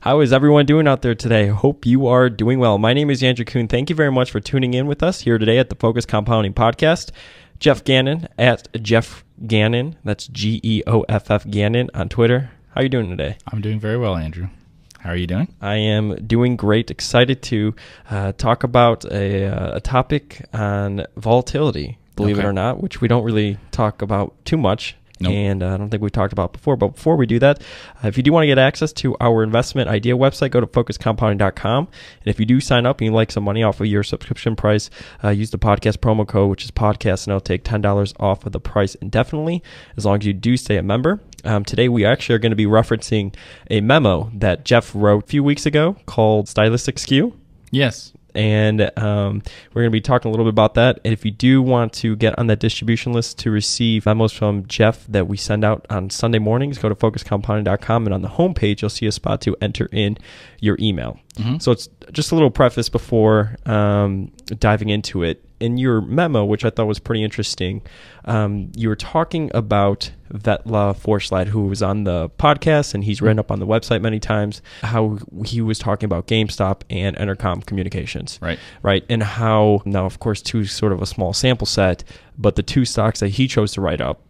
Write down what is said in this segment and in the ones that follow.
How is everyone doing out there today? Hope you are doing well. My name is Andrew Kuhn. Thank you very much for tuning in with us here today at the Focus Compounding Podcast. Geoff Gannon at Geoff Gannon. That's G E O F F Gannon on Twitter. How are you doing today? I'm doing very well, Andrew. How are you doing? I am doing great. Excited to uh, talk about a, uh, a topic on volatility, believe it or not, which we don't really talk about too much. Nope. And uh, I don't think we talked about before. But before we do that, uh, if you do want to get access to our investment idea website, go to focuscompounding.com. And if you do sign up and you like some money off of your subscription price, uh, use the podcast promo code, which is podcast, and it'll take $10 off of the price indefinitely, as long as you do stay a member. Um, today, we actually are going to be referencing a memo that Geoff wrote a few weeks ago called Stylistic Skew Yes. And um, we're going to be talking a little bit about that. And if you do want to get on that distribution list to receive memos from Geoff that we send out on Sunday mornings, go to focuscompounding.com, and on the homepage, you'll see a spot to enter in your email. Mhm. So it's just a little preface before um, diving into it. In your memo, which I thought was pretty interesting, um, you were talking about Vetle Forsland, who was on the podcast and he's written up on the website many times, how he was talking about GameStop and Entercom Communications Right. right? And how now, of course, two sort of a small sample set, but the two stocks that he chose to write up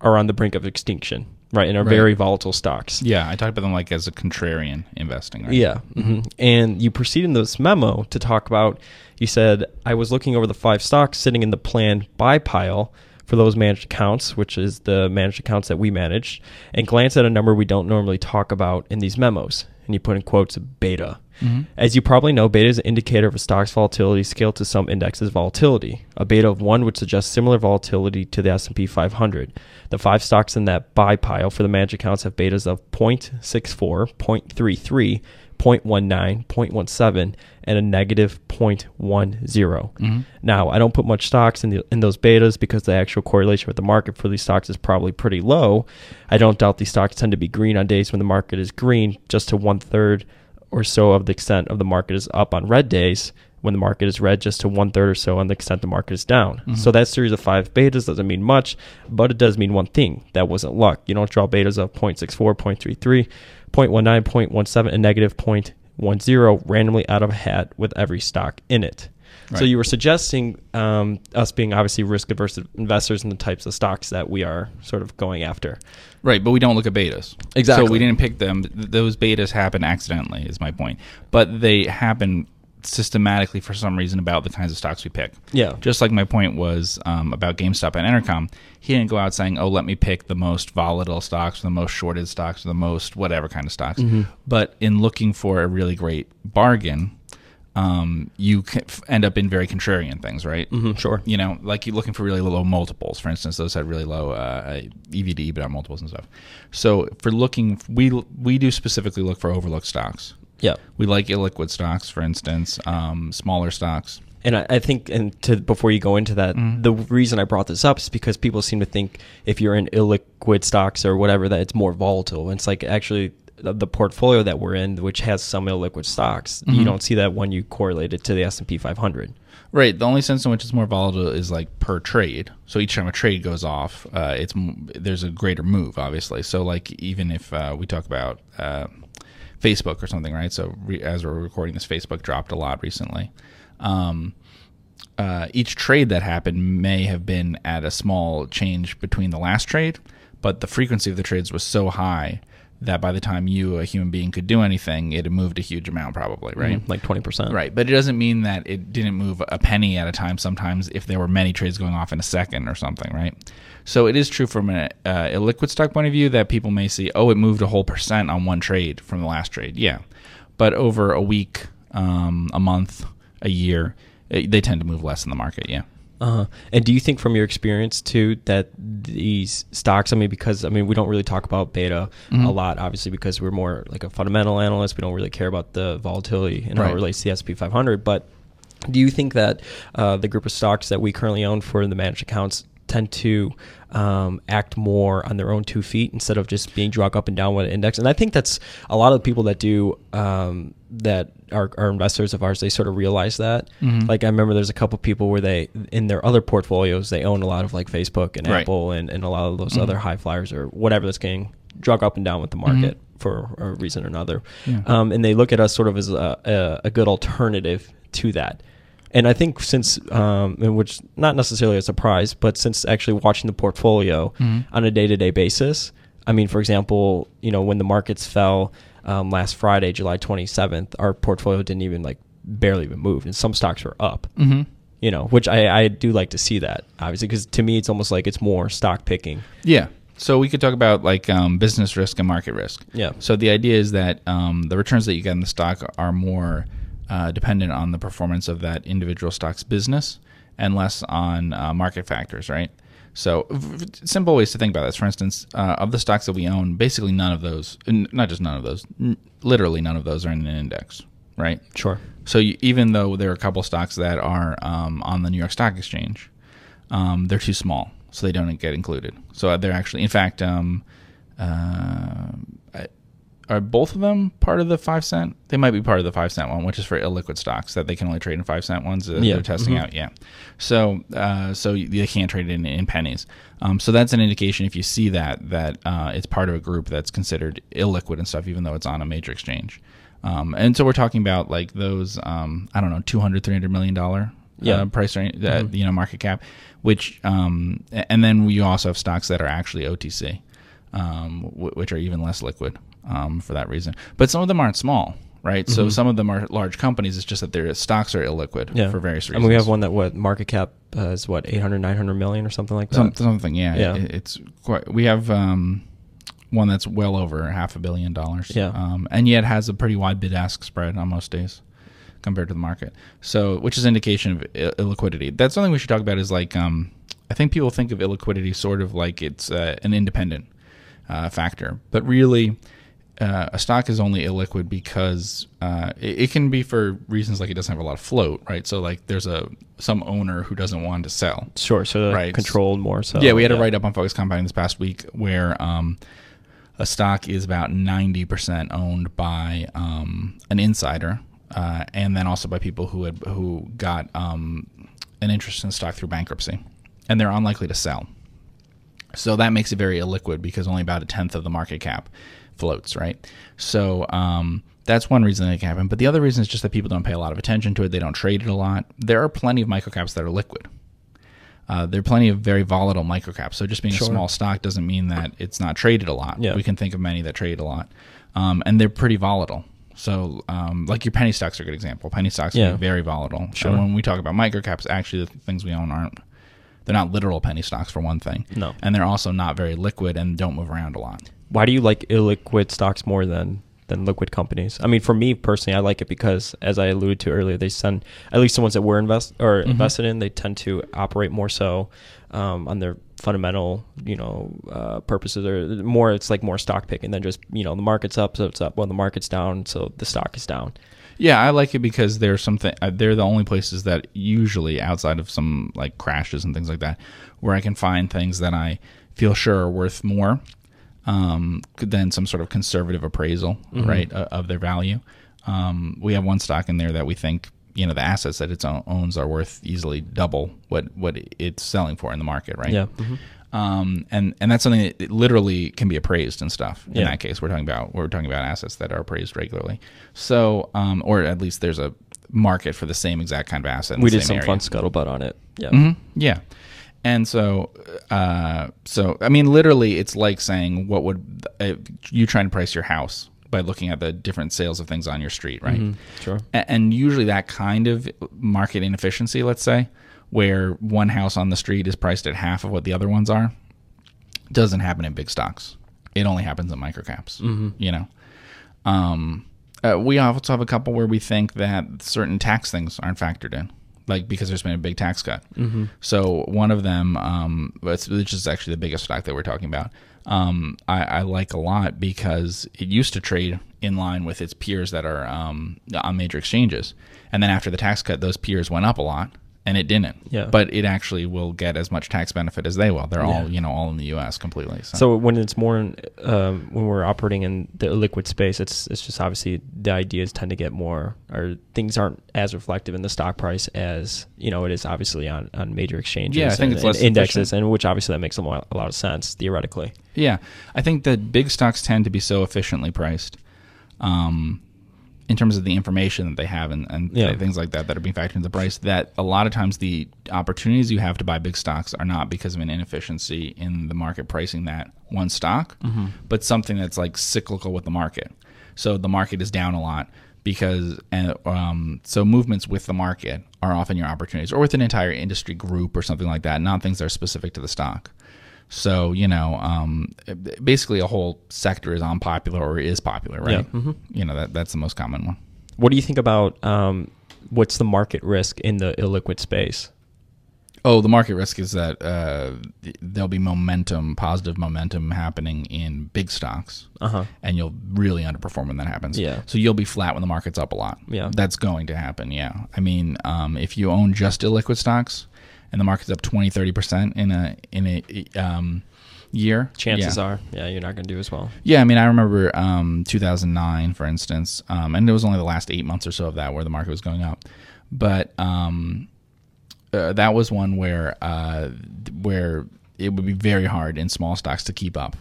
are on the brink of extinction, right? And are Right. very volatile stocks. Yeah, I talked about them like as a contrarian investing. Right? Yeah. hmm And you proceed in this memo to talk about, you said, I was looking over the five stocks sitting in the planned buy pile for those managed accounts, which is the managed accounts that we managed, and glance at a number we don't normally talk about in these memos. And you put in quotes beta. Mhm. As you probably know, beta is an indicator of a stock's volatility scaled to some index's volatility. A beta of 1 would suggest similar volatility to the S&P 500. The five stocks in that buy pile for the managed accounts have betas of 0.64, 0.33, 0.19, 0.17, and a negative 0.10. Mhm. Now, I don't put much stocks in the in those betas because the actual correlation with the market for these stocks is probably pretty low. I don't doubt these stocks tend to be green on days when the market is green, just to one third or so of the extent of the market is up on red days. When the market is red, just to one third or so on the extent the market is down. Mhm. So that series of five betas doesn't mean much, but it does mean one thing. That wasn't luck. You don't draw betas of 0.64, 0.33, 0.19, 0.17, and negative 0.10 randomly out of a hat with every stock in it. So you were suggesting um, us being obviously risk averse investors in the types of stocks that we are sort of going after. Right, but we don't look at betas. Exactly. So we didn't pick them. Those betas happen accidentally, is my point. But they happen systematically for some reason about the kinds of stocks we pick. Yeah. Just like my point was um, about GameStop and Entercom, he didn't go out saying, "Oh, let me pick the most volatile stocks, or the most shorted stocks, or the most whatever kind of stocks." Mm-hmm. But in looking for a really great bargain, um, you end up in very contrarian things, right? hmm sure. you know, like you're looking for really low multiples. For instance, those had really low uh, EV to EBITDA multiples and stuff. So for looking, we we do specifically look for overlooked stocks. Yeah. We like illiquid stocks, for instance, um, smaller stocks. And I, I think, and to before you go into that, Mhm. the reason I brought this up is because people seem to think if you're in illiquid stocks or whatever that it's more volatile. And it's like actually the, the portfolio that we're in, which has some illiquid stocks, you Mhm. don't see that when you correlate it to the S and P 500. Right. The only sense in which it's more volatile is like per trade. So each time a trade goes off, uh, it's there's a greater move, obviously. So like even if uh, we talk about uh, Facebook or something, right? So re- as we're recording this, Facebook dropped a lot recently. Um, uh, each trade that happened may have been at a small change between the last trade, but the frequency of the trades was so high that by the time you, a human being, could do anything, it had moved a huge amount, probably, right? Mhm, Like 20%. Right, but it doesn't mean that it didn't move a penny at a time. Sometimes, if there were many trades going off in a second or something, right? So it is true from a, uh, a liquid stock point of view that people may see, oh, it moved a whole percent on one trade from the last trade. Yeah, but over a week, um, a month, a year, it, they tend to move less in the market. Yeah. Uh-huh. And do you think from your experience too that these stocks, I mean, because I mean, we don't really talk about beta Mhm. a lot, obviously, because we're more like a fundamental analyst. We don't really care about the volatility and how Right. it relates to the S&P 500. But do you think that uh, the group of stocks that we currently own for the managed accounts tend to um, act more on their own two feet instead of just being dragged up and down with an index. And I think that's a lot of the people that do um, that are, are investors of ours. They sort of realize that. Mhm. Like I remember there's a couple people where they in their other portfolios they own a lot of like Facebook and Right. Apple and, and a lot of those Mhm. other high flyers or whatever that's getting drug up and down with the market. for a reason or another, Yeah. um, and they look at us sort of as a, a, a good alternative to that. And I think since, um, which not necessarily a surprise, but since actually watching the portfolio Mhm. on a day to day basis, I mean, for example, you know, when the markets fell um, last Friday, July 27th, our portfolio didn't even like barely even move, and some stocks were up. Mm-hmm. You know, which I, I do like to see that obviously because to me it's almost like it's more stock picking. Yeah. So we could talk about like um, business risk and market risk. Yeah. So the idea is that um, the returns that you get in the stock are more uh, dependent on the performance of that individual stock's business and less on uh, market factors, right? So simple ways to think about this. For instance, uh, of the stocks that we own, basically none of those, n- not just none of those, n- literally none of those are in an index, right? Sure. So you, even though there are a couple stocks that are um, on the New York Stock Exchange, um, they're too small, so they don't get included. So they're actually, in fact, um, uh, are both of them part of the five cent? They might be part of the five cent one, which is for illiquid stocks that they can only trade in five cent ones. That Yeah. they're testing Mhm. out. Yeah. So uh, so they can't trade in in pennies. Um, so that's an indication if you see that that uh, it's part of a group that's considered illiquid and stuff, even though it's on a major exchange. Um, and so we're talking about like those um, I don't know 200 300 million dollar Yeah. uh, price range uh, Mhm. you know market cap which um, and then you also have stocks that are actually OTC um, w- which are even less liquid um, for that reason but some of them aren't small right so Mhm. some of them are large companies it's just that their stocks are illiquid Yeah. for various I reasons mean, we have one that what market cap uh, is what 800, 900 million or something like that. Some, something yeah, Yeah. It- it's quite we have um, one that's well over half a billion dollars Yeah. um, and yet has a pretty wide bid ask spread on most days compared to the market. So, which is indication of illiquidity. That's something we should talk about. Is like um, I think people think of illiquidity sort of like it's uh, an independent uh, factor, but really. Uh, a stock is only illiquid because uh, it, it can be for reasons like it doesn't have a lot of float, right? So like there's a some owner who doesn't want to sell, Sure. So Right. controlled more. So yeah, we had a write up on Focus Compounding this past week where um, a stock is about 90% owned by um, an insider uh, and then also by people who had who got um, an interest in stock through bankruptcy and they're unlikely to sell. So that makes it very illiquid because only about a tenth of the market cap floats, right? So um, that's one reason it can happen. But the other reason is just that people don't pay a lot of attention to it. They don't trade it a lot. There are plenty of microcaps that are liquid. Uh, there are plenty of very volatile microcaps. So just being Sure. a small stock doesn't mean that it's not traded a lot. Yeah. We can think of many that trade a lot, um, and they're pretty volatile. So, um, like your penny stocks are a good example. Penny stocks Yeah. are very volatile. Sure. And when we talk about microcaps, actually the things we own aren't. They're not literal penny stocks for one thing. No. And they're also not very liquid and don't move around a lot. Why do you like illiquid stocks more than than liquid companies? I mean, for me personally, I like it because, as I alluded to earlier, they send at least the ones that we're invest or Mhm. invested in. They tend to operate more so um, on their fundamental, you know, uh, purposes or more. It's like more stock picking than just you know the market's up, so it's up. When the market's down, so the stock is down. Yeah, I like it because they're something. Uh, they're the only places that usually, outside of some like crashes and things like that, where I can find things that I feel sure are worth more um, than some sort of conservative appraisal, Mhm. right, uh, of their value. Um, we have one stock in there that we think you know the assets that it owns are worth easily double what what it's selling for in the market, right? Yeah. Mhm. um, and and that's something that literally can be appraised and stuff. In Yeah. that case, we're talking about we're talking about assets that are appraised regularly. So, um, or at least there's a market for the same exact kind of asset. In We the did some area. fun scuttlebutt on it. Yeah. Mhm. Yeah. And so, uh, so I mean, literally, it's like saying, "What would uh, you trying to price your house by looking at the different sales of things on your street, right?" Mhm. Sure. A- and usually that kind of market inefficiency, let's say, where one house on the street is priced at half of what the other ones are, doesn't happen in big stocks. It only happens in microcaps. Mhm. You know, um, uh, we also have a couple where we think that certain tax things aren't factored in, like because there's been a big tax cut. Mm-hmm. So one of them, um, which is actually the biggest stock that we're talking about, um, I, I like a lot because it used to trade in line with its peers that are um, on major exchanges, and then after the tax cut, those peers went up a lot, and it didn't. Yeah. But it actually will get as much tax benefit as they will. They're all Yeah. you know all in the U.S. completely. So, So when it's more in, um, when we're operating in the liquid space, it's it's just obviously the ideas tend to get more or things aren't as reflective in the stock price as you know it is obviously on, on major exchanges. Yeah, I think and, it's less and indexes, efficient. and which obviously that makes a lot, a lot of sense theoretically. yeah, I think that big stocks tend to be so efficiently priced. Um, in terms of the information that they have and, and Yeah. things like that that are being factored into the price, that a lot of times the opportunities you have to buy big stocks are not because of an inefficiency in the market pricing that one stock, but something that's like cyclical with the market. So the market is down a lot because and um, so movements with the market are often your opportunities or with an entire industry group or something like that, not things that are specific to the stock. So you know, um, basically, a whole sector is unpopular or is popular, right? Yeah. Mhm. You know that that's the most common one. What do you think about um, what's the market risk in the illiquid space? Oh, the market risk is that uh, there'll be momentum, positive momentum happening in big stocks, Uh huh. and you'll really underperform when that happens. Yeah. So you'll be flat when the market's up a lot. Yeah. That's going to happen. Yeah. I mean, um, if you own just illiquid stocks and the market's up 20, 30 percent in a in a um, year, Chances yeah. are, yeah, you're not going to do as well. Yeah, I mean, I remember um, 2009, for instance, um, and it was only the last eight months or so of that where the market was going up, but um, uh, that was one where uh, where it would be very hard in small stocks to keep up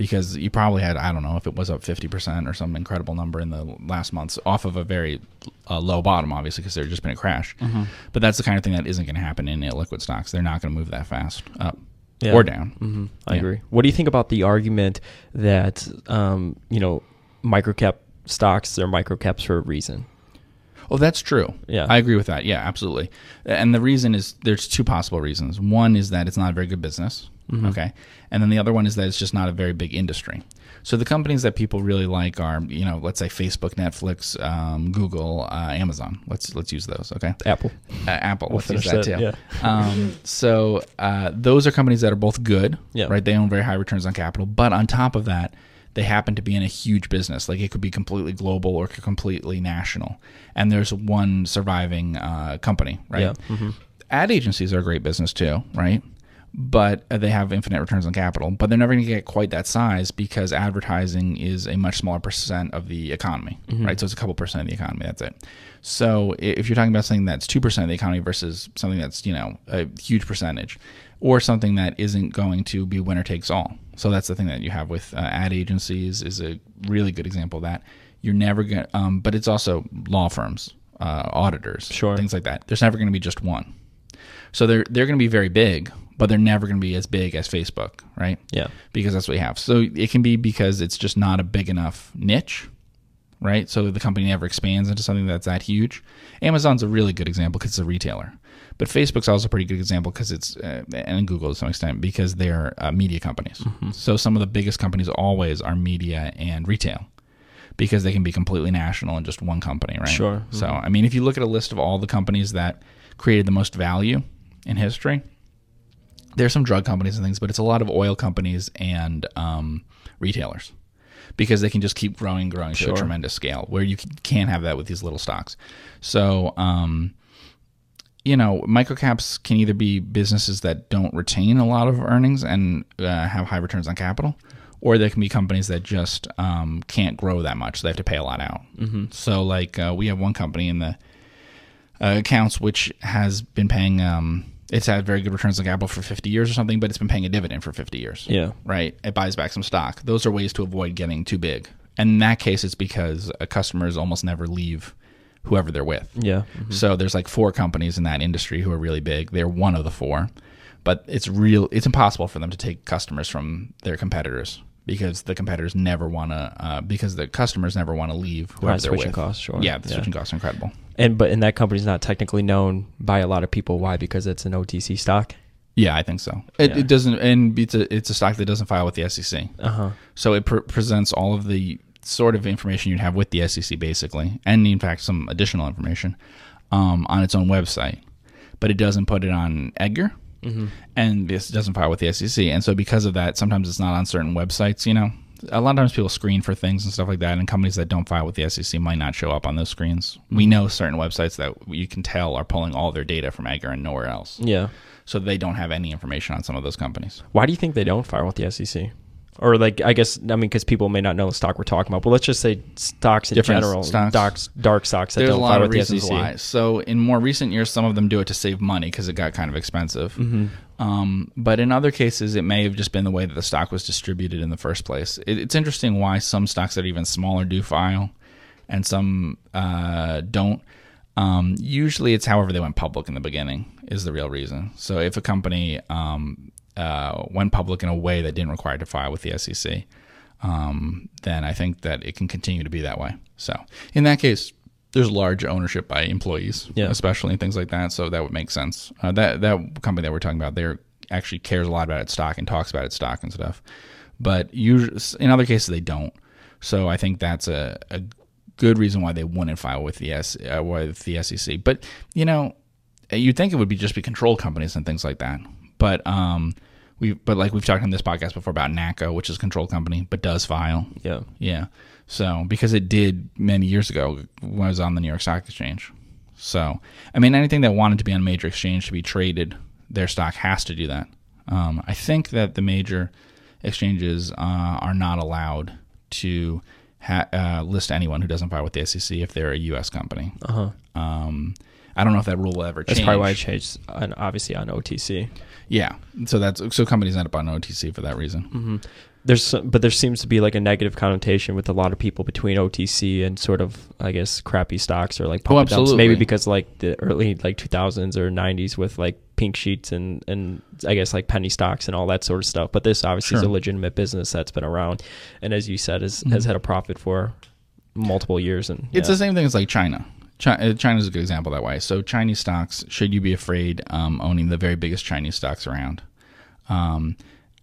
because you probably had I don't know if it was up 50 percent or some incredible number in the last months off of a very uh, low bottom, obviously because there's just been a crash. Mm-hmm. But that's the kind of thing that isn't going to happen in liquid stocks. They're not going to move that fast up Yeah. or down. hmm I Yeah. agree. What do you think about the argument that um, you know microcap stocks they're microcaps for a reason? Oh, that's true. Yeah. I agree with that. Yeah, absolutely. And the reason is there's two possible reasons. One is that it's not a very good business. Mm-hmm. Okay. And then the other one is that it's just not a very big industry. So the companies that people really like are, you know, let's say Facebook, Netflix, um, Google, uh, Amazon. Let's let's use those. Okay. Apple. Uh, Apple. We'll Let's use finish that that, too. Um, so uh, those are companies that are both good. Yeah. Right. They own very high returns on capital, but on top of that, they happen to be in a huge business. Like it could be completely global or completely national. And there's one surviving uh, company. Right. Yeah. Mhm. Ad agencies are a great business too. Right. But uh, they have infinite returns on capital, but they're never going to get quite that size because advertising is a much smaller percent of the economy, right? So it's a couple percent of the economy. That's it. So if you're talking about something that's two percent of the economy versus something that's you know a huge percentage, or something that isn't going to be winner takes all. So that's the thing that you have with uh, ad agencies is a really good example of that. You're never going, to um, but it's also law firms, uh, auditors, Sure. things like that. There's never going to be just one. So they're they're going to be very big, but they're never going to be as big as Facebook, right? Yeah. Because that's what we have. So it can be because it's just not a big enough niche, right? So the company never expands into something that's that huge. Amazon's a really good example because it's a retailer, but Facebook's also a pretty good example because it's uh, and Google to some extent because they're uh, media companies. So some of the biggest companies always are media and retail. Because they can be completely national in just one company, right? Sure. So, I mean, if you look at a list of all the companies that created the most value in history, there's some drug companies and things, but it's a lot of oil companies and um, retailers because they can just keep growing, growing to a tremendous scale. Where you can- can't have that with these little stocks. So, um, you know, microcaps can either be businesses that don't retain a lot of earnings and uh, have high returns on capital, or they can be companies that just um, can't grow that much. So they have to pay a lot out. Mm-hmm. So, like, uh, we have one company in the uh, accounts which has been paying. Um, it's had very good returns on capital for 50 years or something, but it's been paying a dividend for 50 years. Yeah. Right. It buys back some stock. Those are ways to avoid getting too big. And in that case, it's because uh, customers almost never leave whoever they're with. Yeah. So there's like four companies in that industry who are really big. They're one of the four, but it's real. It's impossible for them to take customers from their competitors because the competitors never want to. Uh, because the customers never want to leave whoever High they're switching with. costs, sure. Yeah, the Yeah. switching costs are incredible. And but and that company's not technically known by a lot of people. Why? Because it's an OTC stock. Yeah, I think so. It, Yeah. it doesn't, and it's a it's a stock that doesn't file with the SEC. Uh huh. So it pre- presents all of the sort of information you'd have with the SEC, basically, and in fact some additional information um, on its own website. But it doesn't put it on Edgar, Mm-hmm. and this doesn't file with the SEC. And so because of that, sometimes it's not on certain websites, you know. a lot of times people screen for things and stuff like that, and companies that don't file with the SEC might not show up on those screens. We mm-hmm. know certain websites that you can tell are pulling all their data from Edgar and nowhere else, Yeah. so they don't have any information on some of those companies. Why do you think they don't file with the SEC? Or like, I guess, I mean, because people may not know the stock we're talking about. But let's just say stocks in Different general, stocks. dark, dark stocks that There's a don't lot file of with the reasons SEC. why. So in more recent years, some of them do it to save money because it got kind of expensive. Mm-hmm. Um, but in other cases, it may have just been the way that the stock was distributed in the first place. It, it's interesting why some stocks that are even smaller do file, and some uh, don't. Um, usually, it's however they went public in the beginning is the real reason. So if a company um, uh, went public in a way that didn't require to file with the SEC, um, then I think that it can continue to be that way. So in that case, there's large ownership by employees, Yeah. especially and things like that. So that would make sense. Uh, that that company that we're talking about there actually cares a lot about its stock and talks about its stock and stuff. But usually, in other cases, they don't. So I think that's a, a good reason why they wouldn't file with the S uh, with the SEC. But you know, you'd think it would be just be control companies and things like that. But um, we but like we've talked on this podcast before about NACCO, which is a control company, but does file. Yeah. Yeah. So because it did many years ago when it was on the New York Stock Exchange. So I mean, anything that wanted to be on a major exchange to be traded, their stock has to do that. Um, I think that the major exchanges uh, are not allowed to ha- uh, list anyone who doesn't file with the SEC if they're a U.S. company. Uh huh. Um, I don't know if that rule will ever change. That's probably why it changed, on, obviously, on OTC. Yeah. So that's so companies end up on OTC for that reason. hmm There's, but there seems to be like a negative connotation with a lot of people between OTC and sort of, I guess, crappy stocks or like pump dumps. Oh, absolutely. Maybe because like the early like 2000s or 90s with like pink sheets and and I guess like penny stocks and all that sort of stuff. But this obviously is a legitimate business that's been around, and as you said, has has Mhm. had a profit for multiple years. And It's yeah. the same thing as like China. China is a good example that way. So Chinese stocks, should you be afraid um, owning the very biggest Chinese stocks around? Um,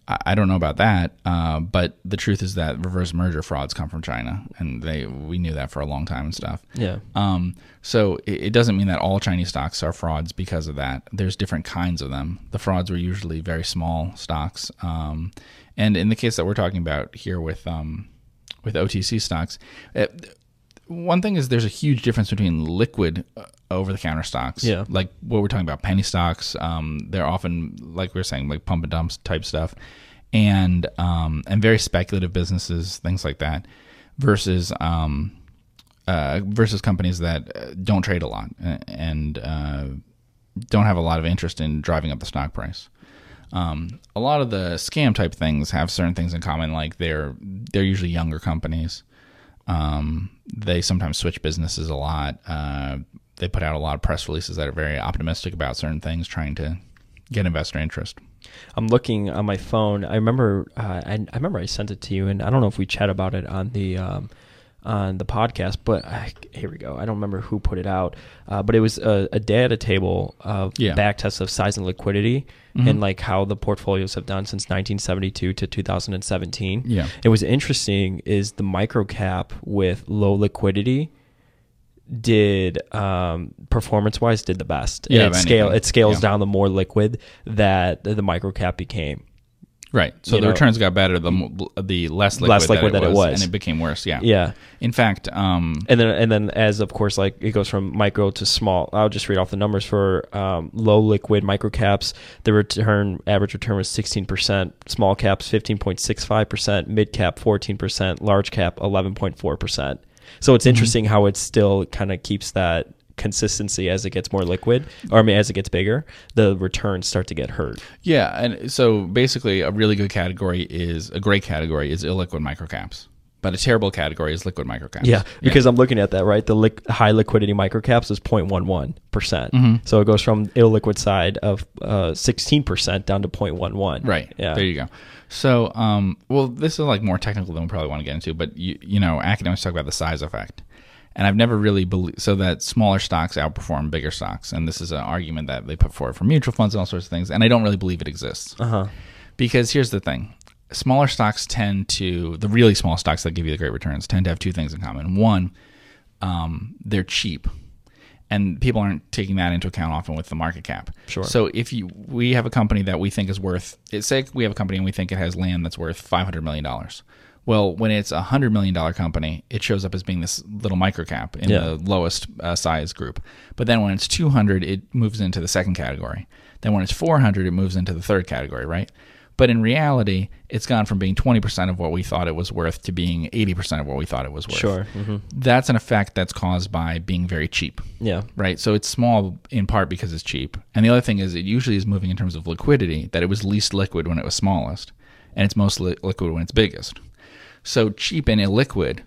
I, I don't know about that, uh, but the truth is that reverse merger frauds come from China, and they we knew that for a long time and stuff. yeah. Um, so it, it doesn't mean that all Chinese stocks are frauds because of that. There's different kinds of them. The frauds were usually very small stocks, um, and in the case that we're talking about here with um, with OTC stocks, it, one thing is there's a huge difference between liquid over the counter stocks. Yeah. Like what we're talking about, penny stocks. Um, they're often like we were saying, like pump and dumps type stuff, and um, and very speculative businesses, things like that, versus um, uh, versus companies that uh, don't trade a lot uh, and uh, don't have a lot of interest in driving up the stock price. Um, a lot of the scam type things have certain things in common, like they're they're usually younger companies. Um, they sometimes switch businesses a lot. Uh, they put out a lot of press releases that are very optimistic about certain things, trying to get investor interest. I'm looking on my phone. I remember, uh, I, I remember I sent it to you, and I don't know if we chat about it on the um, on the podcast. But I, here we go. I don't remember who put it out, uh, but it was a, a data table of Yeah. back tests of size and liquidity, Mhm. and like how the portfolios have done since 1972 to 2017. Yeah. It was interesting is the micro cap with low liquidity did um, performance wise did the best. Yeah, and it scale anything. it scales Yeah. down the more liquid that the micro cap became. Right. So the know- returns got better the the less liquid, Less liquid that, that it it was, was. and it became worse. Yeah. Yeah. In fact, um, And then and then as of course like it goes from micro to small. I'll just read off the numbers for um, low liquid micro caps. The return average return was 16%, small caps 15.65%, mid cap 14%, large cap 11.4%. So it's interesting how it still kind of keeps that consistency as it gets more liquid or I mean as it gets bigger, the returns start to get hurt. Yeah, and so basically, a really good category is a great category is illiquid microcaps, but a terrible category is liquid microcaps. Yeah, because I'm looking at that right. The liq high liquidity microcaps is 0.11 percent. Mhm. So it goes from illiquid side of uh, 16 percent down to 0.11. right. Yeah. there you go. So, um, well, this is like more technical than we probably want to get into, but you you know, academics talk about the size effect, and I've never really believed so that smaller stocks outperform bigger stocks, and this is an argument that they put forward for mutual funds and all sorts of things, and I don't really believe it exists. Uh huh. Because here's the thing smaller stocks tend to, the really small stocks that give you the great returns, tend to have two things in common. One, um, they're cheap. And people aren't taking that into account often with the market cap. Sure. So if you, we have a company that we think is worth, it, say we have a company and we think it has land that's worth $500 million. Well, when it's a hundred million dollar company, it shows up as being this little microcap in Yeah. the lowest uh, size group. But then when it's 200, it moves into the second category. Then when it's 400, it moves into the third category, right? But in reality, it's gone from being 20% of what we thought it was worth to being 80% of what we thought it was worth. Sure. hmm That's an effect that's caused by being very cheap, Yeah. right? So it's small in part because it's cheap. And the other thing is it usually is moving in terms of liquidity, that it was least liquid when it was smallest, and it's most li- liquid when it's biggest. So cheap and illiquid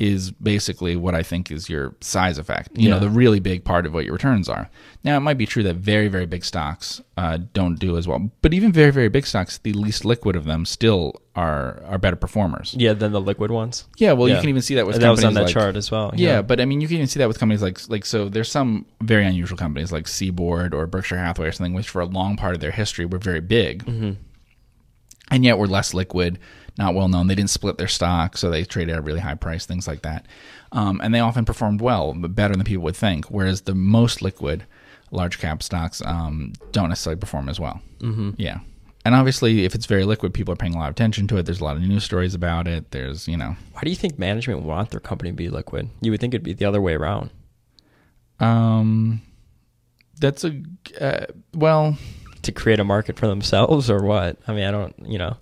is basically what I think is your size effect. You know, the really big part of what your returns are. Now, it might be true that very, very big stocks uh, don't do as well, but even very, very big stocks, the least liquid of them still are are better performers. Yeah. Then the liquid ones. Yeah, well, you can even see that with that was on that like- chart as well. yeah, but I mean, you can even see that with companies like like so. There's some very unusual companies like Seaboard or Berkshire Hathaway or something, which for a long part of their history were very big, and yet were less liquid, not well known. They didn't split their stock, so they traded at a really high price, things like that. Um, and they often performed well, but better than people would think. Whereas the most liquid large cap stocks um, don't necessarily perform as well. Mm-hmm. Yeah. And obviously, if it's very liquid, people are paying a lot of attention to it. There's a lot of news stories about it. There's, you know, Why do you think management want their company to be liquid? You would think it'd be the other way around. Um, that's a uh, well. To create a market for themselves or what? I mean, I don't, you know.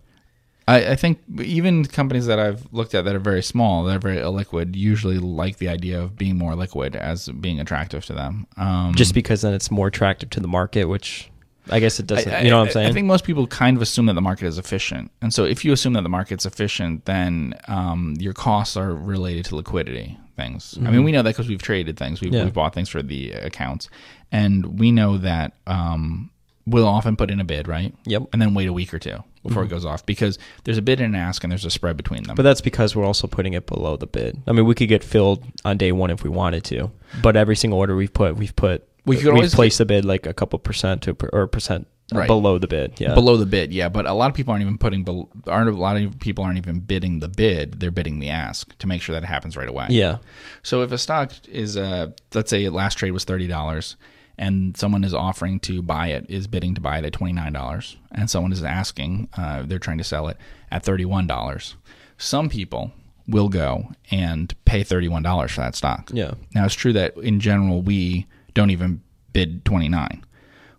I, I think even companies that I've looked at that are very small, that are very illiquid, usually like the idea of being more liquid as being attractive to them. Um, Just because then it's more attractive to the market, which I guess it doesn't. I- you know what I'm saying? I think most people kind of assume that the market is efficient, and so if you assume that the market's efficient, then um, your costs are related to liquidity things. I mean, we know that because we've traded things, we've, Mm-hmm. Yeah. we've bought things for the accounts, and we know that um, we'll often put in a bid, right? Yep. And then wait a week or two before it goes off because there's a bid and an ask, and there's a spread between them. But that's because we're also putting it below the bid. I mean, we could get filled on day one if we wanted to, but every single order we've put, we've put, We could we've always placed the bid like a couple percent to or percent Right. below the bid. Yeah, below the bid, yeah. But a lot of people aren't even putting. Aren't a lot of people aren't even bidding the bid. They're bidding the ask to make sure that it happens right away. yeah, So if a stock is, uh, let's say last trade was thirty dollars, and someone is offering to buy it, is bidding to buy it at twenty nine dollars, and someone is asking, uh, they're trying to sell it at thirty one dollars. Some people will go and pay thirty one dollars for that stock. yeah, Now it's true that in general we don't even bid 29.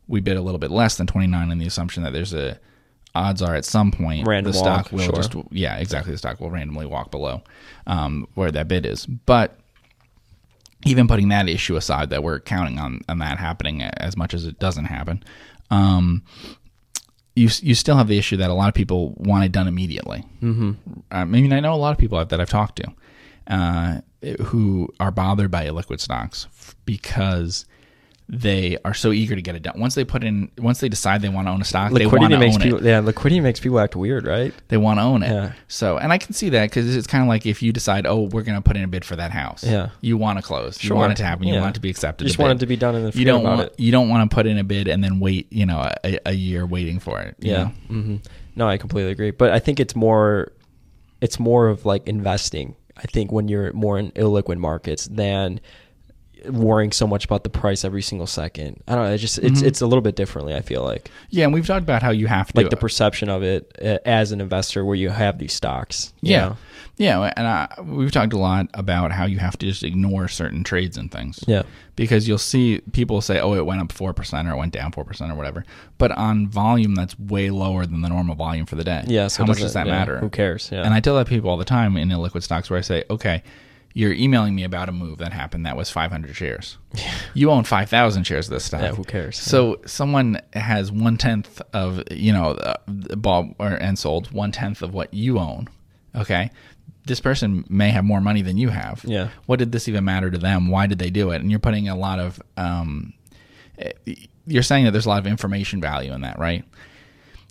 We bid a little bit less than 29 in the assumption that there's a odds are at some point Random the stock walk, will sure. just yeah exactly the stock will randomly walk below um, where that bid is. But even putting that issue aside, that we're counting on on that happening as much as it doesn't happen. Um, you you still have the issue that a lot of people want it done immediately. Mm-hmm. I mean, I know a lot of people that I've talked to uh, who are bothered by illiquid stocks because they are so eager to get it done. Once they put in, once they decide they want to own a stock, they want liquidity to makes own people. it. Yeah, liquidity makes people act weird, right? They want to own it. Yeah. So, and I can see that because it's kind of like if you decide, oh, we're going to put in a bid for that house. Yeah. You want to close. Sure. You want it to happen. You Yeah. want it to be accepted. You just the want it to be done and then you don't about want it. you don't want to put in a bid and then wait you know a, a year waiting for it you Yeah. know? hmm No, I completely agree. But I think it's more, it's more of like investing. I think when you're more in illiquid markets than worrying so much about the price every single second. I don't know. It's just it's Mhm. it's a little bit differently. I feel like yeah and we've talked about how you have to like the perception of it uh, as an investor where you have these stocks. you yeah know? yeah and I, we've talked a lot about how you have to just ignore certain trades and things Yeah. because you'll see people say oh it went up 4% or it went down 4% or whatever but on volume that's way lower than the normal volume for the day Yeah. So how much does does that yeah, matter Who cares? Yeah. And I tell that people all the time in illiquid stocks where I say, okay, you're emailing me about a move that happened that was 500 shares. You own 5,000 shares of this stock. yeah. Who cares? So someone has one tenth of you know uh, bought or and sold one tenth of what you own. Okay, this person may have more money than you have. Yeah. What did this even matter to them? Why did they do it? And you're putting a lot of um, eh, you're saying that there's a lot of information value in that, right?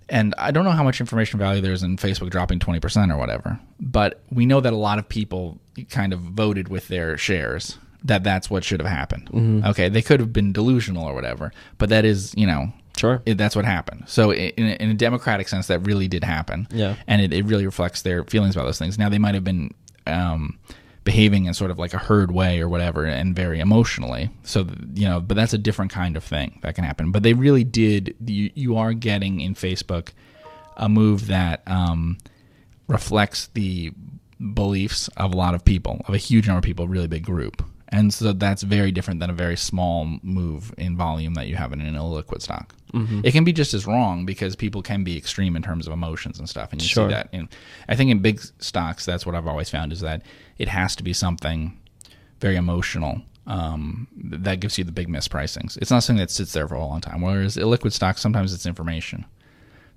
And I don't know how much information value there is in Facebook dropping 20% or whatever, but we know that a lot of people kind of voted with their shares that that's what should have happened. Okay, they could have been delusional or whatever, but that is, you know, sure. it, that's what happened. So in, a- in a democratic sense, that really did happen. Yeah. and it, it really reflects their feelings about those things. Now they might have been um, behaving in sort of like a herd way or whatever, and very emotionally. So you know, but that's a different kind of thing that can happen. But they really did. You, you are getting in Facebook a move that um, reflects the beliefs of a lot of people, of a huge number of people, a really big group. And so that's very different than a very small move in volume that you have in an illiquid stock. Mm-hmm. It can be just as wrong because people can be extreme in terms of emotions and stuff, and you Sure. see that. In, I think in big stocks, that's what I've always found is that it has to be something very emotional um, that gives you the big mispricings. It's not something that sits there for a long time. Whereas illiquid stocks, sometimes it's information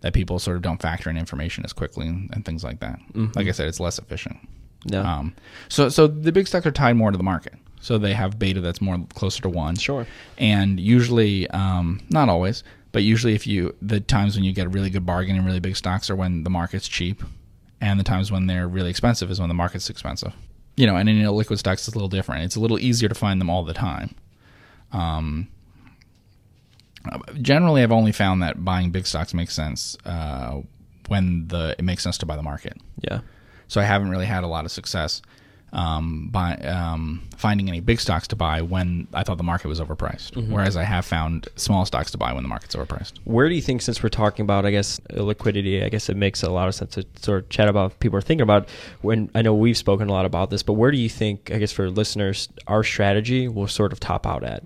that people sort of don't factor in information as quickly and, and things like that. Like I said, it's less efficient. Yeah. Um, so so the big stocks are tied more to the market. So they have beta that's more closer to one. Sure. And usually, um, not always, but usually, if you the times when you get a really good bargain in really big stocks are when the market's cheap, and the times when they're really expensive is when the market's expensive. You know, and in liquid stocks, it's a little different. It's a little easier to find them all the time. Um, generally, I've only found that buying big stocks makes sense uh, when the it makes sense to buy the market. Yeah. So I haven't really had a lot of success um, by um, finding any big stocks to buy when I thought the market was overpriced. Whereas I have found small stocks to buy when the market's overpriced. Where do you think, since we're talking about, I guess, liquidity, I guess it makes a lot of sense to sort of chat about people are thinking about when I know we've spoken a lot about this, but where do you think, I guess, for listeners, our strategy will sort of top out at?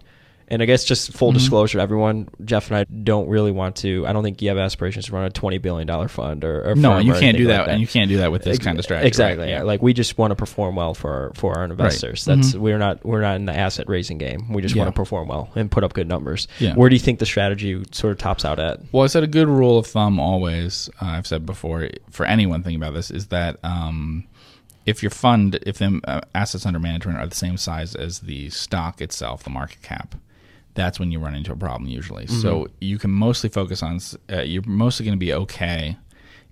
And I guess just full Mm-hmm. disclosure, to everyone, Geoff and I don't really want to. I don't think you have aspirations to run a twenty billion dollar fund or, or No, you or can't do that, like and you can't do that with this Ex- kind of strategy. Exactly. right? yeah. Like we just want to perform well for our, for our investors. That's we're not we're not in the asset raising game. We just Mm-hmm. Yeah. want to perform well and put up good numbers. Yeah. Where do you think the strategy sort of tops out at? Well, I said a good rule of thumb always. Uh, I've said before for anyone thinking about this is that um, if your fund, if the uh, assets under management are the same size as the stock itself, the market cap, that's when you run into a problem usually. So you can mostly focus on. Uh, you're mostly going to be okay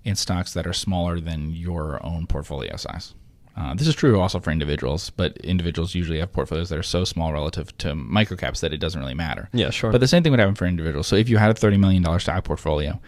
in stocks that are smaller than your own portfolio size. Uh, this is true also for individuals, but individuals usually have portfolios that are so small relative to microcaps that it doesn't really matter. Yeah, sure. But the same thing would happen for individuals. So if you had a thirty million dollar stock portfolio,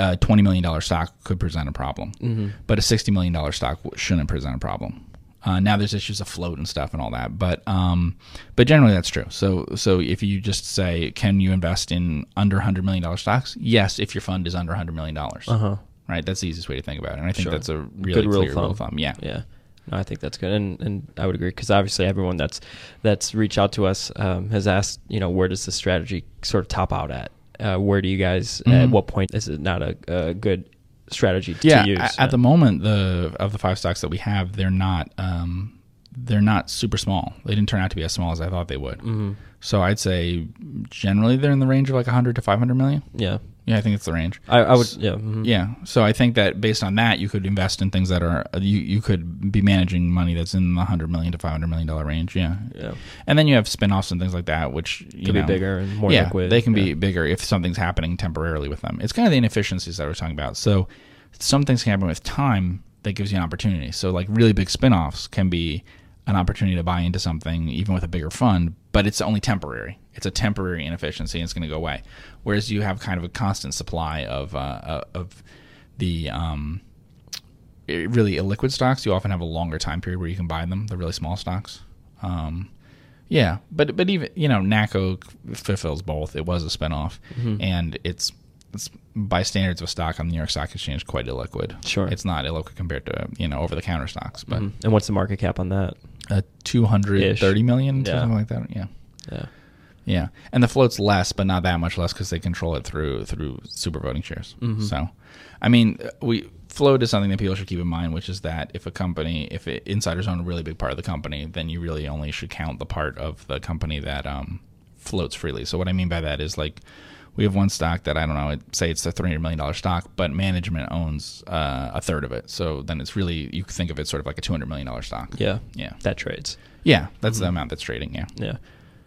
a twenty million dollar stock could present a problem, Mm-hmm. but a sixty million dollar stock shouldn't present a problem. Uh, now there's issues of float and stuff and all that, but um, but generally that's true. So so if you just say, can you invest in under hundred million dollar stocks? Yes, if your fund is under hundred million dollars. Uh huh. Right, that's the easiest way to think about it, and I think Sure. that's a really Good rule clear of rule of thumb. thumb. Yeah. Yeah. No, I think that's good, and and I would agree because obviously everyone that's that's reached out to us um, has asked, you know, where does the strategy sort of top out at? Uh, where do you guys? At Mhm. what point is it not a, a good strategy to yeah, use? a- at the moment, the of the five stocks that we have, they're not um, they're not super small. They didn't turn out to be as small as I thought they would. hmm So I'd say generally they're in the range of like 100 to 500 million. yeah, Yeah, I think it's the range. I, I would. Yeah, mhm. Yeah, so I think that based on that, you could invest in things that are you you could be managing money that's in the 100 million to 500 million dollar range. Yeah, yeah. and then you have spin-offs and things like that, which you Could know, be bigger and more yeah, liquid. they can be bigger if something's happening temporarily with them. It's kind of the inefficiencies that we're talking about. So some things can happen with time that gives you an opportunity. So like really big spin-offs can be an opportunity to buy into something even with a bigger fund, but it's only temporary. It's a temporary inefficiency and it's going to go away. Whereas you have kind of a constant supply of uh, of the um, really illiquid stocks. You often have a longer time period where you can buy them. The really small stocks. Um, yeah, but but even you know NACCO fulfills both. It was a spinoff, Mm-hmm. and it's it's by standards of a stock on the New York Stock Exchange quite illiquid. Sure. it's not illiquid compared to you know over the counter stocks, but Mhm. And what's the market cap on that? Uh, two hundred thirty million, Yeah. something like that. Yeah, Yeah. yeah, and the float's less, but not that much less because they control it through through super voting shares. Mm-hmm. So, I mean, we float is something that people should keep in mind, which is that if a company, if it, insiders own a really big part of the company, then you really only should count the part of the company that um, floats freely. So, what I mean by that is like. We have one stock that I don't know. Say it's a three hundred million dollar stock, but management owns uh, a third of it. So then it's really you can think of it sort of like a two hundred million dollar stock. Yeah. Yeah, That trades. yeah, that's the amount that's trading. Yeah, Yeah.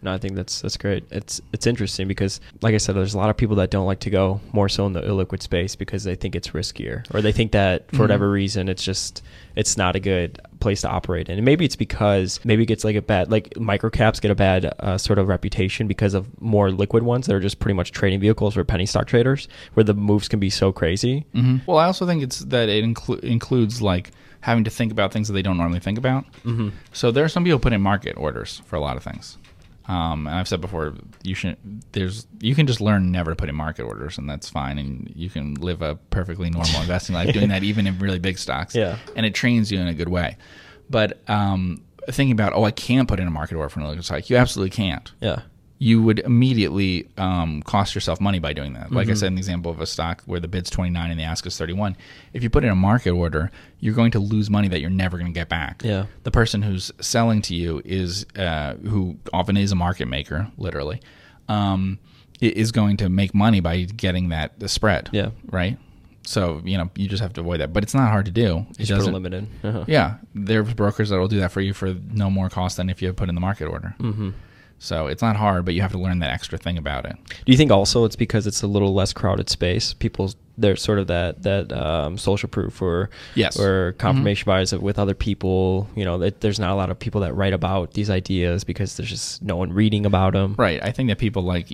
No, I think that's that's great. It's it's interesting because, like I said, there's a lot of people that don't like to go more so in the illiquid space because they think it's riskier, or they think that for Mhm. whatever reason it's just it's not a good place to operate in. And maybe it's because maybe it gets like a bad like microcaps get a bad uh, sort of reputation because of more liquid ones that are just pretty much trading vehicles for penny stock traders, where the moves can be so crazy. Mm-hmm. Well, I also think it's that it inclu- includes like having to think about things that they don't normally think about. Mm-hmm. So there are some people put in market orders for a lot of things, Um, and I've said before, you should there's you can just learn never to put in market orders, and that's fine, and you can live a perfectly normal investing life doing that, even in really big stocks. Yeah. and it trains you in a good way. But um, thinking about oh, I can't put in a market order for an illegal strike, you absolutely can't Yeah. You would immediately um, cost yourself money by doing that. Like Mm-hmm. I said, an example of a stock where the bid's 29 and the ask is 31. If you put in a market order, you're going to lose money that you're never going to get back. Yeah. The person who's selling to you is, uh, who often is a market maker, literally, um, is going to make money by getting that the spread. Yeah. Right. So you know you just have to avoid that, but it's not hard to do. It Just put a limit in. Uh-huh. yeah, there's brokers that will do that for you for no more cost than if you put in the market order. Mm-hmm. So it's not hard, but you have to learn that extra thing about it. Do you think also it's because it's a little less crowded space? People, there's sort of that that um, social proof or Yes. Mm-hmm. or confirmation bias with other people. You know, that there's not a lot of people that write about these ideas because there's just no one reading about them. Right. I think that people like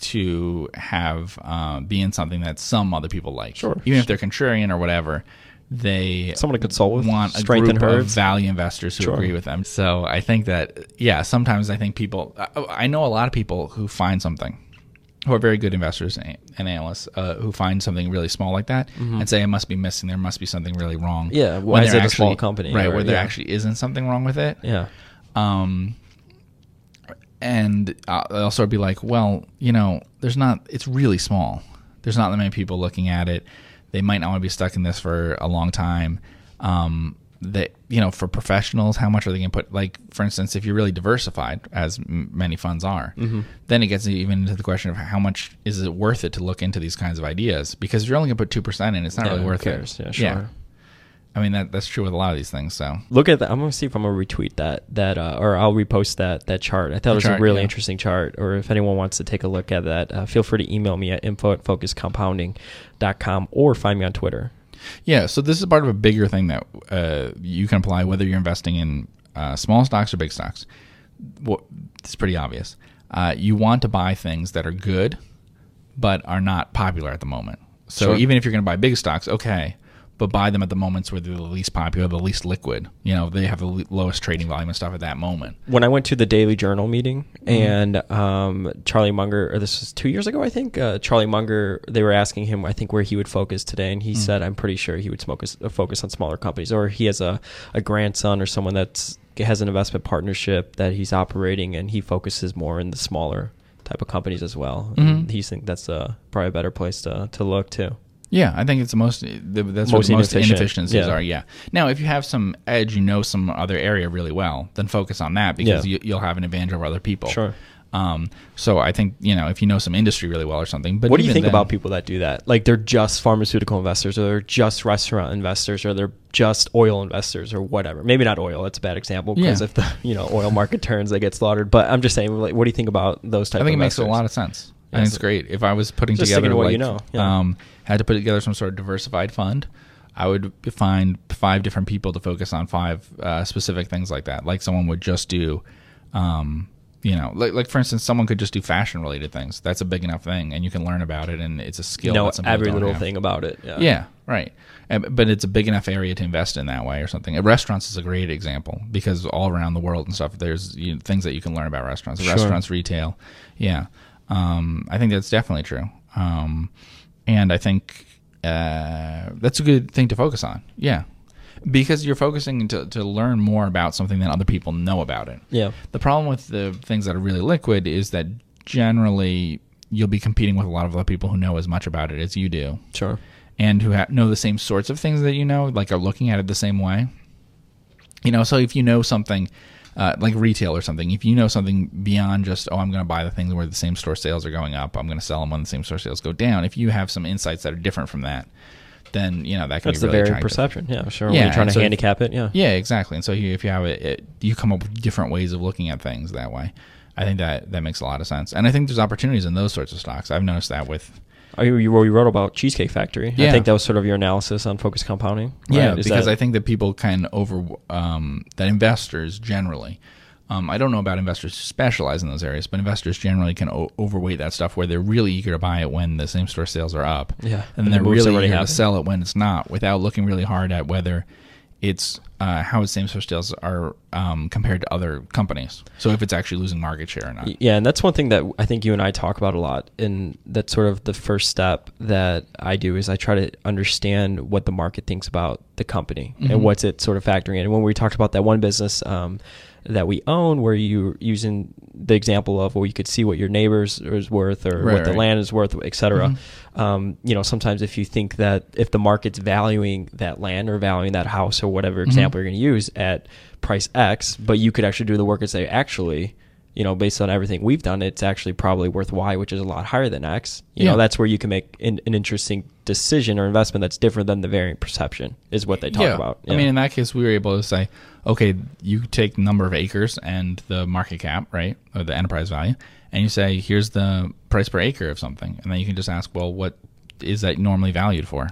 to have uh, be in something that some other people like. Sure. Even if they're contrarian or whatever, they Someone to consult with, want a strengthen group of value investors who Sure. agree with them. So I think that yeah, sometimes I think people. I- know a lot of people who find something. Who are very good investors and analysts uh, who find something really small like that and say it must be missing. There must be something really wrong. Mm-hmm. Yeah, when why is there it a small company, Right, or- where there yeah. actually isn't something wrong with it. Yeah. Um, and I'll also be like, well, you know, there's not. It's really small. There's not that many people looking at it. They might not want to be stuck in this for a long time. Um, that you know, for professionals, how much are they going to put? Like, for instance, if you're really diversified, as m- many funds are, Mm-hmm. then it gets even into the question of how much is it worth it to look into these kinds of ideas? Because if you're only going to put two percent in, it's not Yeah, really who worth cares? it. Yeah, sure. I mean that that's true with a lot of these things. So Look at that. I'm gonna see if I'm gonna retweet that that uh, or I'll repost that that chart. I thought it was chart, a really yeah. interesting chart. Or if anyone wants to take a look at that, uh, feel free to email me at info at focuscompounding.com or find me on Twitter. Yeah, so this is part of a bigger thing that uh, you can apply whether you're investing in uh, small stocks or big stocks. Well, it's pretty obvious. Uh, you want to buy things that are good, but are not popular at the moment. So Sure. even if you're going to buy big stocks, okay, but buy them at the moments where they're the least popular, the least liquid. You know, they have the le- lowest trading volume and stuff at that moment. when I went to the Daily Journal meeting and um, Charlie Munger, or this was two years ago, I think. Uh, Charlie Munger, they were asking him, I think, where he would focus today, and he said, "I'm pretty sure he would focus uh, focus on smaller companies, or he has a, a grandson or someone that's has an investment partnership that he's operating, and he focuses more in the smaller type of companies as well. And Mhm. he's think that's uh, probably a better place to to look too. Yeah, I think it's the most. The, that's Most what the most inefficient. inefficiencies Yeah. are. Yeah. Now, if you have some edge, you know some other area really well, then focus on that because Yeah. you, you'll have an advantage over other people. Sure. Um, so I think you know if you know some industry really well or something. But what do you think then- about people that do that? Like they're just pharmaceutical investors, or they're just restaurant investors, or they're just oil investors, or whatever. Maybe not oil. That's a bad example because Yeah. if the you know oil market turns, they get slaughtered. But I'm just saying, like, what do you think about those type? I think it makes a lot of sense. I think it's great. If I was putting Just together sticking to what like you know, yeah. um, had to put together some sort of diversified fund, I would find five different people to focus on five uh, specific things like that. Like someone would just do, um, you know, like like for instance, someone could just do fashion related things. That's a big enough thing, and you can learn about it, and it's a skill. know every little have. thing about it. Yeah. Yeah, right. And- But it's a big enough area to invest in that way or something. Restaurants is a great example because all around the world and stuff, there's you know, things that you can learn about restaurants. Sure. Restaurants, retail. Yeah. Um, I think that's definitely true. Um, and I think uh, that's a good thing to focus on. Yeah. Because you're focusing to, to learn more about something than other people know about it. Yeah. The problem with the things that are really liquid is that generally you'll be competing with a lot of other people who know as much about it as you do Sure. and who ha- know the same sorts of things that you know, like are looking at it the same way. You know, so if you know something uh, like retail or something, if you know something beyond just oh, I'm going to buy the things where the same store sales are going up, I'm going to sell them when the same store sales go down. If you have some insights that are different from that, then you know that can That's be the really very attractive. perception. Yeah. Sure. Yeah, when you're trying to so if- handicap it. Yeah. Yeah, exactly. And so you, if you have it, it, you come up with different ways of looking at things that way. I think that that makes a lot of sense, and I think there's opportunities in those sorts of stocks. I've noticed that with you, you you wrote about Cheesecake Factory. I think that was sort of your analysis on focus compounding. Yeah. Is because that- I think that people kind of over um, that investors generally. Um, I don't know about investors who specialize in those areas, but investors generally can o- overweight that stuff where they're really eager to buy it when the same store sales are up, Yeah, and, and the they're really eager to sell it when it's not, without looking really hard at whether It's uh, how its same store sales are um, compared to other companies. So if it's actually losing market share or not. Yeah, and that's one thing that I think you and I talk about a lot, and that's sort of the first step that I do is I try to understand what the market thinks about the company Mhm. and what's it sort of factoring in. And when we talked about that one business um, that we own, where you're using the example of, well, you could see what your neighbors is worth or Right, what the right. land is worth, et cetera. Mhm. Um, you know, sometimes if you think that if the market's valuing that land or valuing that house or whatever Mhm. example you're going to use at price X, but you could actually do the work and say, actually, you know, based on everything we've done, it's actually probably worth Y, which is a lot higher than X. You Yeah. know, that's where you can make an, an interesting decision or investment that's different than the variant perception, is what they talk about. Yeah. I mean, in that case, we were able to say, okay, you take the number of acres and the market cap, right, or the enterprise value, and you say, here's the price per acre of something, and then you can just ask, well, what is that normally valued for?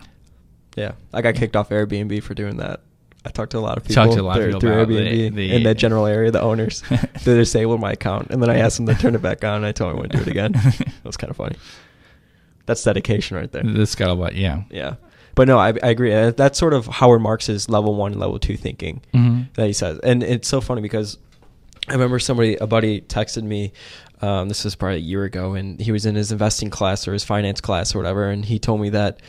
yeah, I got kicked off Airbnb for doing that. I talked to a lot of people talked to a lot of through, people through about the- Airbnb the- in that general area, the owners. they disabled my account, and then I asked them to turn it back on. And I told them I wouldn't do it again. it was kind of funny. That's dedication right there. This got a lot, yeah. Yeah. But no, I, I agree. Uh, That's sort of Howard Marks's level one and level two thinking Mm-hmm. that he says. And it's so funny because I remember somebody, a buddy texted me, um, this was probably a year ago, and he was in his investing class or his finance class or whatever, and he told me that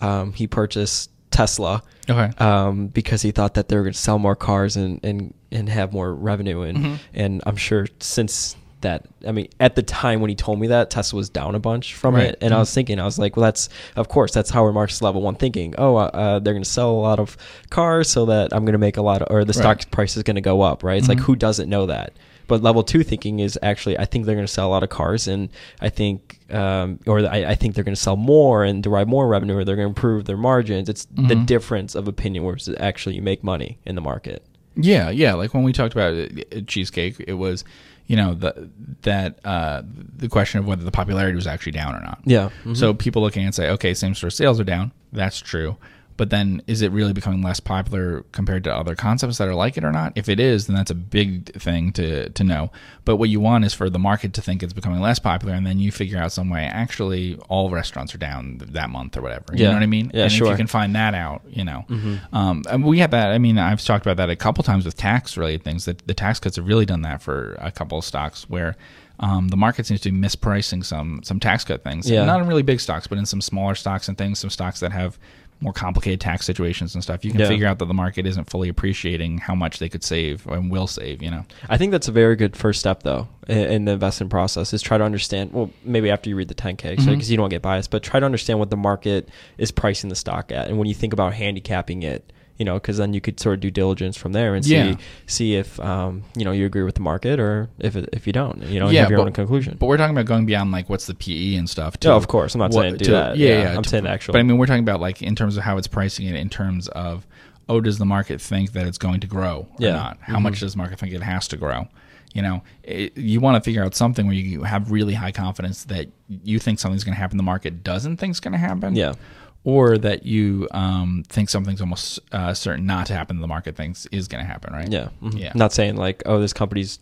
um, he purchased Tesla Okay. um, because he thought that they were going to sell more cars and, and, and have more revenue. And, Mhm. and I'm sure since that, I mean, at the time when he told me that, Tesla was down a bunch from Right. it. And I was thinking, I was like, well, that's, of course, that's Howard Marks level one thinking. Oh, uh, uh, they're going to sell a lot of cars so that I'm going to make a lot of, or the stock Right. price is going to go up, right? It's like, Mhm. who doesn't know that? But level two thinking is actually, I think they're going to sell a lot of cars, and I think, um, or I, I think they're going to sell more and derive more revenue, or they're going to improve their margins. It's the Mhm. difference of opinion versus actually you make money in the market. Yeah, yeah. Like when we talked about uh, cheesecake, it was, you know, the, that uh, the question of whether the popularity was actually down or not. Yeah. Mm-hmm. So people looking and say, okay, same store sales are down. That's true. But then is it really becoming less popular compared to other concepts that are like it or not? If it is, then that's a big thing to, to know. But what you want is for the market to think it's becoming less popular and then you figure out some way, actually, all restaurants are down that month or whatever. You Yeah. know what I mean? Yeah, and if you can find that out, you know. Mhm. Um, and we have that. I mean, I've talked about that a couple times with tax related things. That the tax cuts have really done that for a couple of stocks where um, the market seems to be mispricing some some tax cut things. Yeah. Not in really big stocks, but in some smaller stocks and things, some stocks that have more complicated tax situations and stuff. You can Yeah. figure out that the market isn't fully appreciating how much they could save and will save. You know. I think that's a very good first step, though, in, the investment process. Is try to understand. Well, maybe after you read the 10K, because Mhm. you don't get biased, but try to understand what the market is pricing the stock at, and when you think about handicapping it, you know, because then you could sort of do diligence from there and see Yeah. see if um, you know you agree with the market or if if you don't, you know, Yeah, have your but- own conclusion. But we're talking about going beyond like what's the PE and stuff. To Yeah, of course. I'm not what- saying do to- that. Yeah, Yeah, yeah. I'm to- saying actual- But I mean, we're talking about like in terms of how it's pricing it. In terms of, oh, does the market think that it's going to grow or Yeah. not? How Mhm. much does the market think it has to grow? You know, it, you want to figure out something where you have really high confidence that you think something's going to happen, the market doesn't think it's going to happen. Yeah. Or that you um, think something's almost uh, certain not to happen, the market thinks is going to happen, right? Yeah. mhm. Yeah. Not saying like, oh, this company's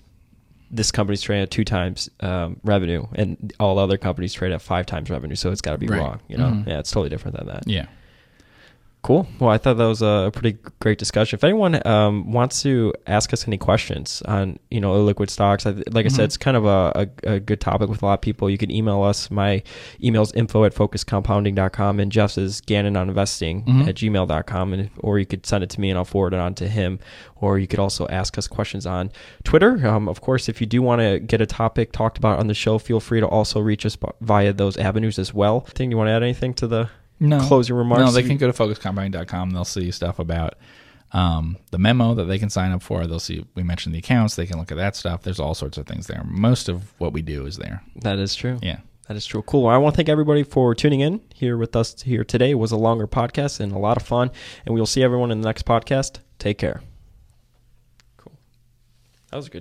this company's trading at two times um, revenue, and all other companies trade at five times revenue, so it's got to be Right. wrong. You know, Mhm. yeah, it's totally different than that. Yeah. Cool. Well, I thought that was a pretty great discussion. If anyone um, wants to ask us any questions on, you know, liquid stocks, I, like I said, Mhm. it's kind of a, a, a good topic with a lot of people. You can email us. My email is info at focuscompounding.com and Geoff's is Gannon on investing Mhm. at gmail.com. And or you could send it to me and I'll forward it on to him. Or you could also ask us questions on Twitter. Um, of course, if you do want to get a topic talked about on the show, feel free to also reach us via those avenues as well. Thing you want to add anything to the No. closing remarks? No, they can go to focuscompounding.com. They'll see stuff about um, the memo that they can sign up for. They'll see we mentioned the accounts. They can look at that stuff. There's all sorts of things there. Most of what we do is there. That is true. Yeah. That is true. Cool. I want to thank everybody for tuning in here with us here today. It was a longer podcast and a lot of fun. And we'll see everyone in the next podcast. Take care. Cool. That was good.